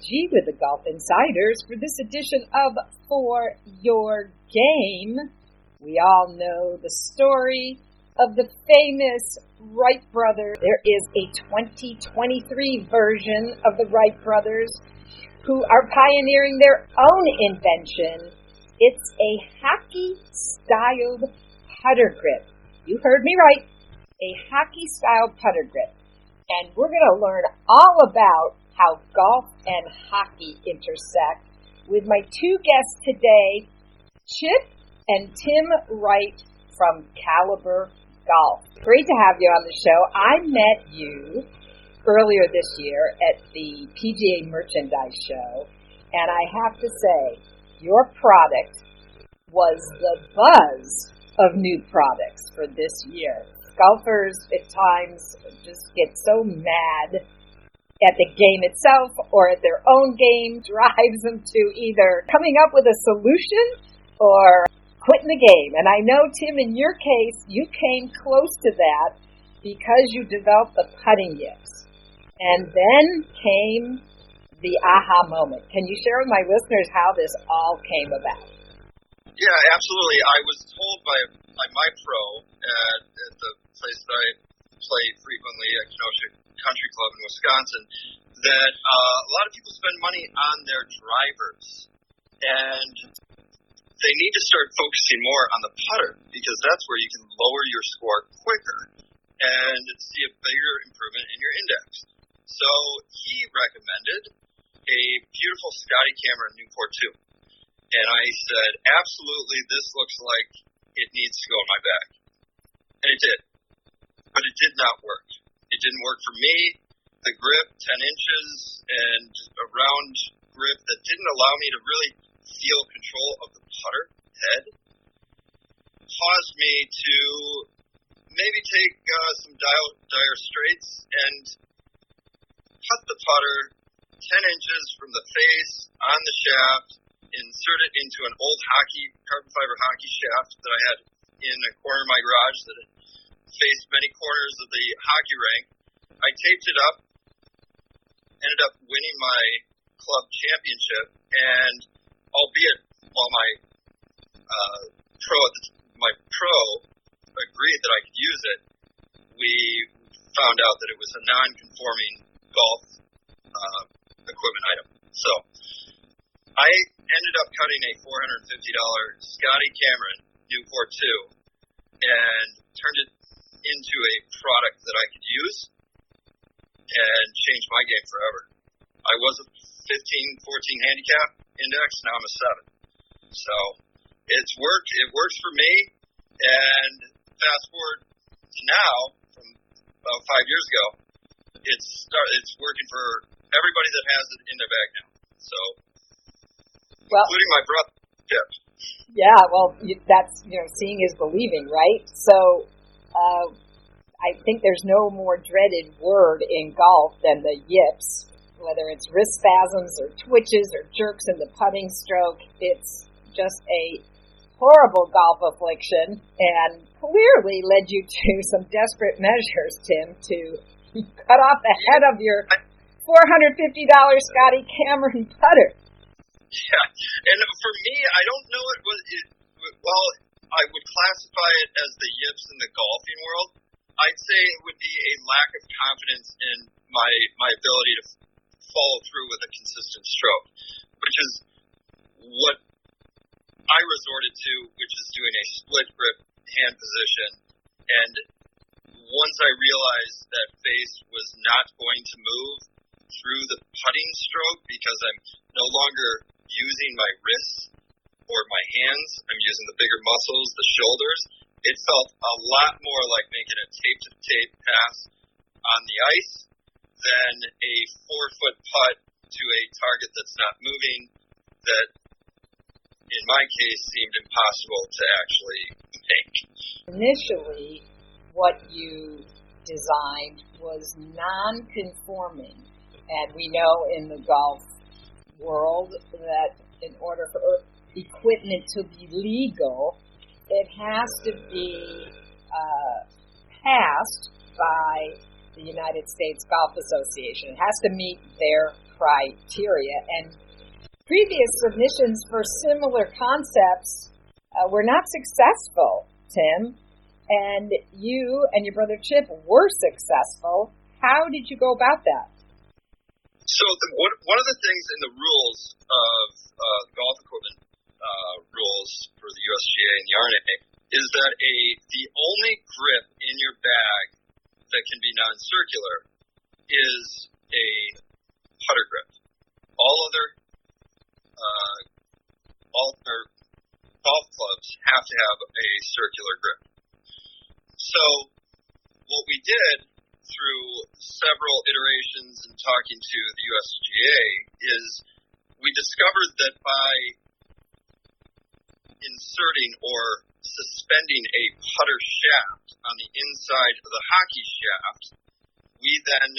G with the Golf Insiders for this edition of For Your Game. We all know the story of the famous Wright brothers. There is a 2023 version of the Wright brothers who are pioneering their own invention. It's a hockey styled putter grip. You heard me right. A hockey style putter grip. And we're going to learn all about how golf and hockey intersect with my two guests today, Chip and Tim Wright from Caliber Golf. Great to have you on the show. I met you earlier this year at the PGA Merchandise Show, and I have to say, your product was the buzz of new products for this year. Golfers at times just get so mad at the game itself or at their own game drives them to either coming up with a solution or quitting the game. And I know, Tim, in your case, you came close to that because you developed the putting yips. And then came the aha moment. Can you share with my listeners how this all came about? Yeah, absolutely. I was told by, by my pro at, at the place that I play frequently at Kenosha Country Club in Wisconsin that uh, a lot of people spend money on their drivers. And they need to start focusing more on the putter because that's where you can lower your score quicker and see a bigger improvement in your index. So he recommended a beautiful Scotty Cameron Newport 2. And I said, absolutely, this looks like it needs to go in my bag. And it did. But it did not work. It didn't work for me. The grip, 10 inches, and a round grip that didn't allow me to really feel control of the putter head caused me to maybe take uh, some dial, dire straits and cut the putter 10 inches from the face on the shaft, insert it into an old hockey, carbon fiber hockey shaft that I had in a corner of my garage that had faced many corners of the hockey rink. I taped it up, ended up winning my club championship, and albeit while my uh, pro my pro agreed that I could use it, we found out that it was a non-conforming golf uh, equipment item. So I ended up cutting a $450 Scotty Cameron Newport 2 and turned it into a product that I could use and change my game forever. I was a 15, 14 handicap index. Now I'm a seven. So it's worked. It works for me. And fast forward to now, from about five years ago, it's start, it's working for everybody that has it in their bag now. So, well, including my brother. Yeah. Yeah. Well, that's you know, seeing is believing, right? So. I think there's no more dreaded word in golf than the yips whether it's wrist spasms or twitches or jerks in the putting stroke. It's just a horrible golf affliction and clearly led you to some desperate measures, Tim, to cut off the head of your $450 Scotty Cameron putter. Yeah, and for me, I don't know it was, it, well, I would classify it as the yips in the golfing world. I'd say it would be a lack of confidence in my my ability to follow through with a consistent stroke, which is what I resorted to, which is doing a split grip hand position. And once I realized that face was not going to move through the putting stroke because I'm no longer using my wrists or my hands, I'm using the bigger muscles, the shoulders. It felt a lot more like making a tape to tape pass on the ice than a four foot putt to a target that's not moving that in my case seemed impossible to actually make. Initially, what you designed was non conforming. And we know in the golf world that in order for equipment to be legal, it has to be uh, passed by the United States Golf Association. It has to meet their criteria. And previous submissions for similar concepts uh, were not successful, Tim. And you and your brother Chip were successful. How did you go about that? So the, one, one of the things in the rules of uh, golf equipment uh, rules for the USGA and the R&A is that a the only grip in your bag that can be non-circular is a putter grip. All other uh, all other golf clubs have to have a circular grip. So what we did through several iterations and talking to the USGA is we discovered that by inserting or suspending a putter shaft on the inside of the hockey shaft, we then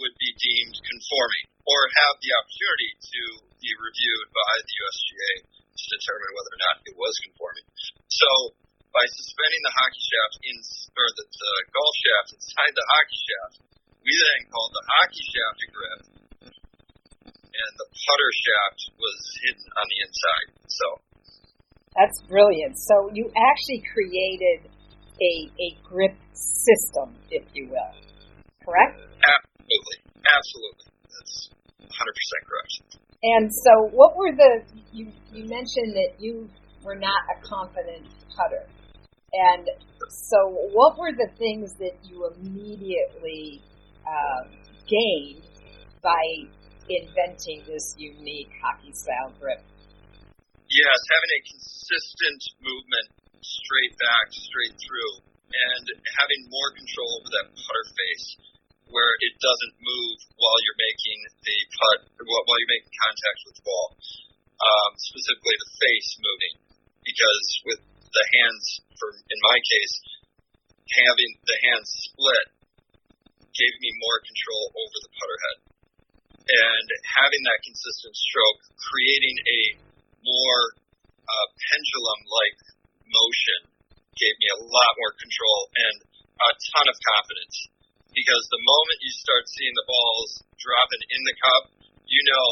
would be deemed conforming or have the opportunity to be reviewed by the USGA to determine whether or not it was conforming. So by suspending the hockey shaft in, or the, the golf shaft inside the hockey shaft, we then called the hockey shaft a grip, and the putter shaft was hidden on the inside. So that's brilliant. So you actually created a a grip system, if you will, correct? Absolutely, absolutely. That's 100% correct. And so, what were the you you mentioned that you were not a confident putter. And so, what were the things that you immediately uh, gained by inventing this unique hockey style grip? Yes, having a consistent movement straight back, straight through, and having more control over that putter face where it doesn't move while you're making the putt, while you're making contact with the ball. Um, specifically, the face moving, because with the hands, for in my case, having the hands split gave me more control over the putter head. And having that consistent stroke, creating a more uh, pendulum-like motion gave me a lot more control and a ton of confidence. Because the moment you start seeing the balls dropping in the cup, you know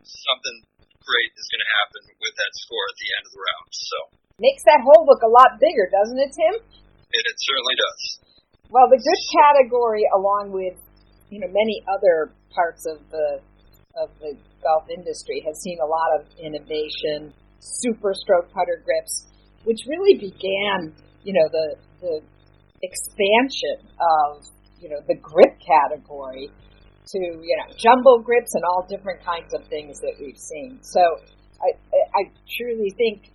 something great is going to happen with that score at the end of the round. So Makes that hole look a lot bigger, doesn't it, Tim? It, it certainly does. Well, the good category, along with you know many other parts of the of the golf industry, has seen a lot of innovation. Super stroke putter grips, which really began, you know, the the expansion of you know the grip category to you know jumbo grips and all different kinds of things that we've seen. So I I truly think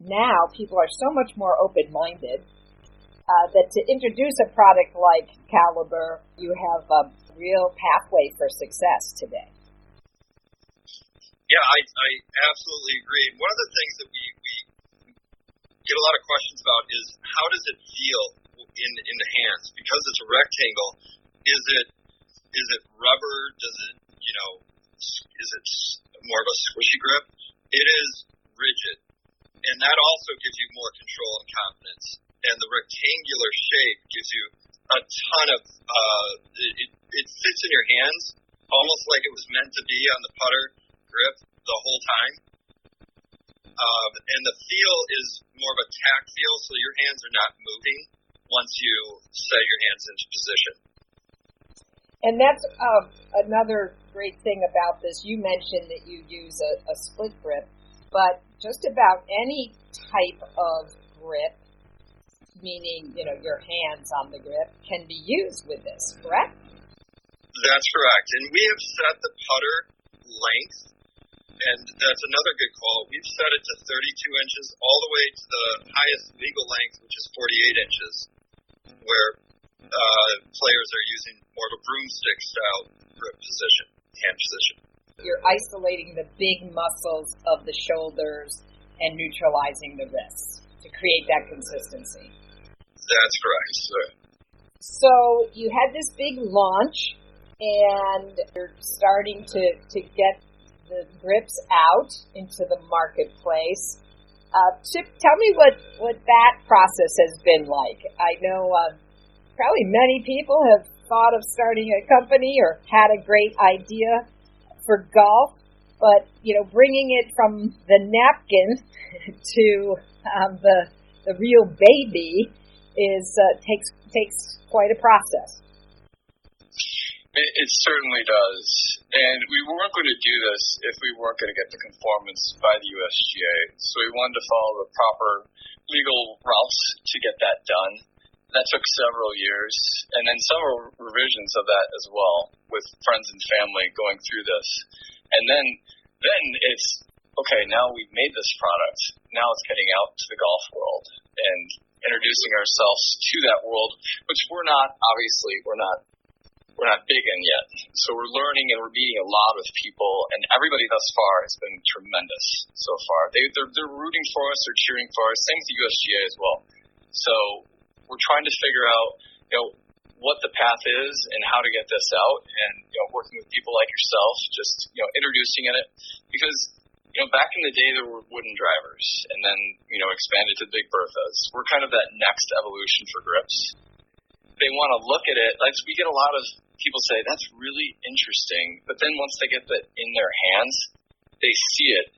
now people are so much more open minded uh, that to introduce a product like Caliber, you have a real pathway for success today. Yeah, I, I absolutely agree. One of the things that we, we get a lot of questions about is how does it feel in in the hands because it's a rectangle. Is it is it rubber? Does it you know is it more of a squishy grip? It is rigid and that also gives you more control and confidence. And the rectangular shape gives you a ton of uh, it, it fits in your hands almost like it was meant to be on the putter grip the whole time. Um, and the feel is more of a tack feel, so your hands are not moving once you set your hands into position. And that's uh, another great thing about this. You mentioned that you use a, a split grip, but just about any type of grip, meaning, you know, your hands on the grip, can be used with this, correct? That's correct. And we have set the putter length, and that's another good call. We've set it to 32 inches all the way to the highest legal length, which is 48 inches, where uh, players are using more of a broomstick style grip position, hand position you're isolating the big muscles of the shoulders and neutralizing the wrists to create that consistency. That's correct. So you had this big launch, and you're starting to, to get the grips out into the marketplace. Uh, Chip, tell me what, what that process has been like. I know uh, probably many people have thought of starting a company or had a great idea for golf, but you know, bringing it from the napkin to um, the the real baby is uh, takes takes quite a process. It, it certainly does, and we weren't going to do this if we weren't going to get the conformance by the USGA. So we wanted to follow the proper legal routes to get that done. That took several years, and then several revisions of that as well, with friends and family going through this. And then, then it's okay. Now we've made this product. Now it's getting out to the golf world and introducing ourselves to that world, which we're not. Obviously, we're not we're not big in yet. So we're learning and we're meeting a lot of people, and everybody thus far has been tremendous so far. They, they're, they're rooting for us, they're cheering for us. Same with the USGA as well. So we're trying to figure out, you know, what the path is and how to get this out, and you know, working with people like yourself, just you know, introducing it because you know, back in the day there were wooden drivers, and then you know, expanded to Big Berthas. We're kind of that next evolution for grips. They want to look at it. Like we get a lot of people say that's really interesting, but then once they get that in their hands, they see it.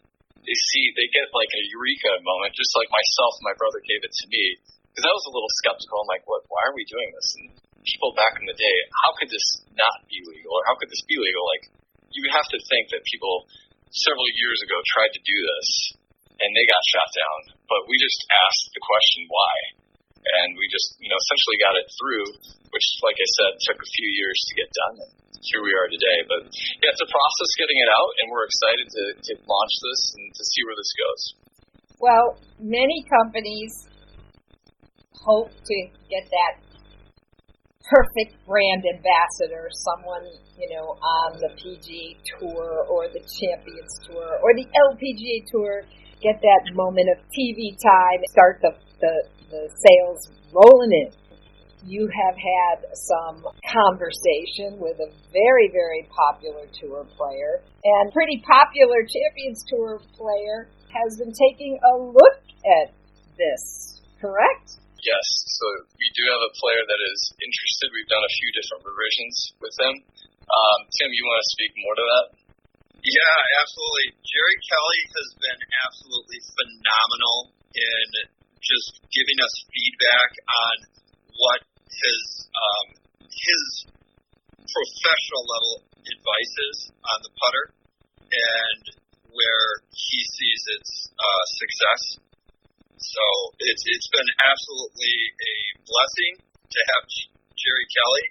They see they get like a eureka moment, just like myself and my brother gave it to me. Because I was a little skeptical. I'm like, what? Why are we doing this? And people back in the day, how could this not be legal, or how could this be legal? Like, you have to think that people several years ago tried to do this and they got shot down. But we just asked the question why, and we just you know essentially got it through which, like I said, took a few years to get done. And here we are today. But yeah, it's a process getting it out, and we're excited to, to launch this and to see where this goes. Well, many companies hope to get that perfect brand ambassador, someone, you know, on the PGA Tour or the Champions Tour or the LPGA Tour, get that moment of TV time, start the, the, the sales rolling in you have had some conversation with a very, very popular tour player and pretty popular Champions Tour player has been taking a look at this, correct? Yes, so we do have a player that is interested. We've done a few different revisions with them. Um, Tim, you want to speak more to that? Yeah, absolutely. Jerry Kelly has been absolutely phenomenal in just giving us feedback on what his um, his professional level advices on the putter and where he sees its uh, success. So it's it's been absolutely a blessing to have Jerry Kelly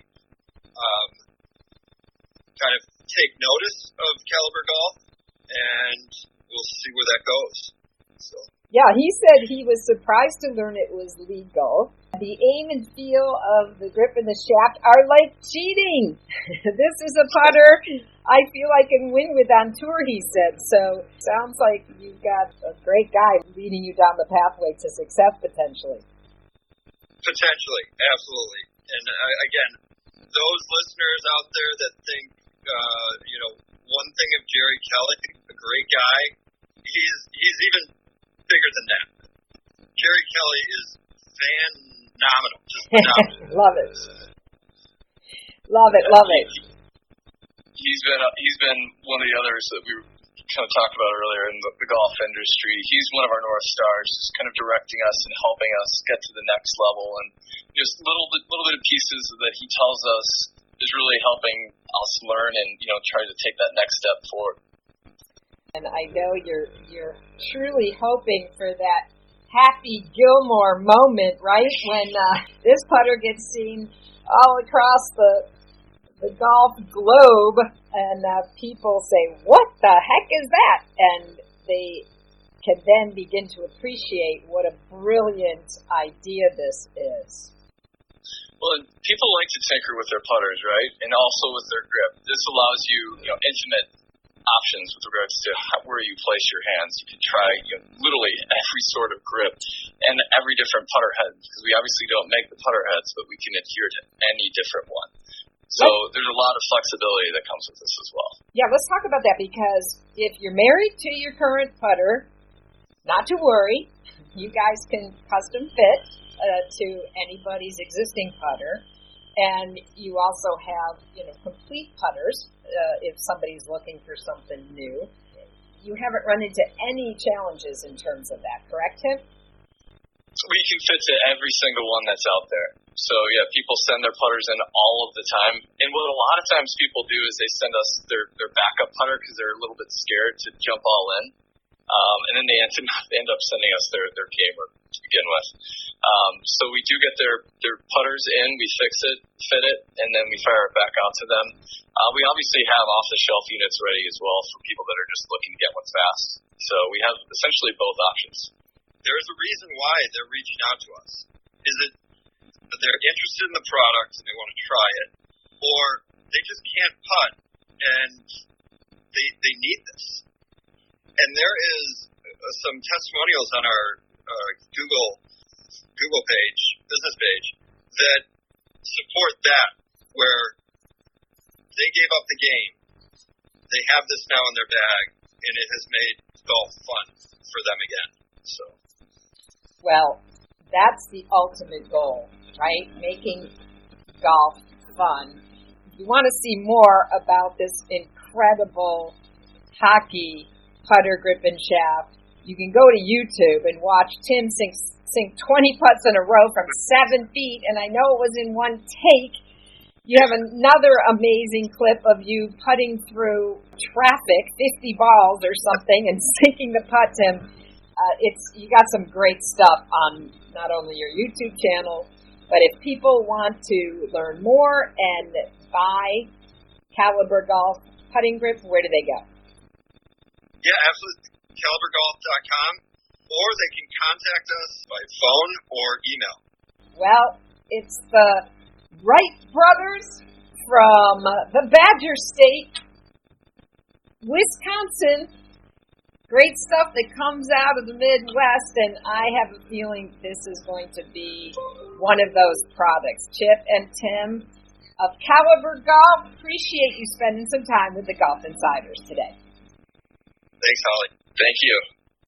um, kind of take notice of Caliber Golf, and we'll see where that goes. So. Yeah, he said he was surprised to learn it was legal the aim and feel of the grip and the shaft are like cheating. this is a putter I feel I can win with on tour, he said. So sounds like you've got a great guy leading you down the pathway to success potentially. Potentially, absolutely. And uh, again, those listeners out there that think, uh, you know, one thing of Jerry Kelly, a great guy, he's he's even bigger than that. Jerry Kelly is fan phenomenal. Just phenomenal. love it. Love it. Love it. He's been uh, he's been one of the others that we kind of talked about earlier in the, the golf industry. He's one of our north stars, just kind of directing us and helping us get to the next level, and just little bit little bit of pieces that he tells us is really helping us learn and you know try to take that next step forward. And I know you're you're truly hoping for that Happy Gilmore moment, right? When uh, this putter gets seen all across the the golf globe, and uh, people say, "What the heck is that?" And they can then begin to appreciate what a brilliant idea this is. Well, people like to tinker with their putters, right? And also with their grip. This allows you, you know, intimate options with regards to how, where you place your hands. You can try you know, literally every sort of grip and every different putter head because we obviously don't make the putter heads, but we can adhere to any different one. So there's a lot of flexibility that comes with this as well. Yeah, let's talk about that because if you're married to your current putter, not to worry, you guys can custom fit uh, to anybody's existing putter. And you also have, you know, complete putters uh, if somebody's looking for something new. You haven't run into any challenges in terms of that, correct, Tim? We can fit to every single one that's out there. So yeah, people send their putters in all of the time. And what a lot of times people do is they send us their their backup putter because they're a little bit scared to jump all in. Um, and then they end, they end up sending us their their gamer to begin with. Um, so we do get their their putters in, we fix it, fit it, and then we fire it back out to them. Uh, we obviously have off the shelf units ready as well for people that are just looking to get one fast. So we have essentially both options. There is a reason why they're reaching out to us. Is it that they're interested in the product and they want to try it, or they just can't putt and they they need this? And there is uh, some testimonials on our uh, Google Google page, business page, that support that, where they gave up the game, they have this now in their bag, and it has made golf fun for them again. So. Well, that's the ultimate goal, right? Making golf fun. You want to see more about this incredible hockey putter grip and shaft, you can go to YouTube and watch Tim sink, sink 20 putts in a row from seven feet, and I know it was in one take. You have another amazing clip of you putting through traffic, 50 balls or something, and sinking the putt, Tim. Uh, it's you got some great stuff on not only your YouTube channel, but if people want to learn more and buy Caliber Golf putting grip, where do they go? Yeah, absolutely. CaliberGolf.com, or they can contact us by phone or email. Well, it's the Wright brothers from the Badger State, Wisconsin. Great stuff that comes out of the Midwest, and I have a feeling this is going to be one of those products. Chip and Tim of Caliber Golf, appreciate you spending some time with the Golf Insiders today. Thanks, Holly. Thank you.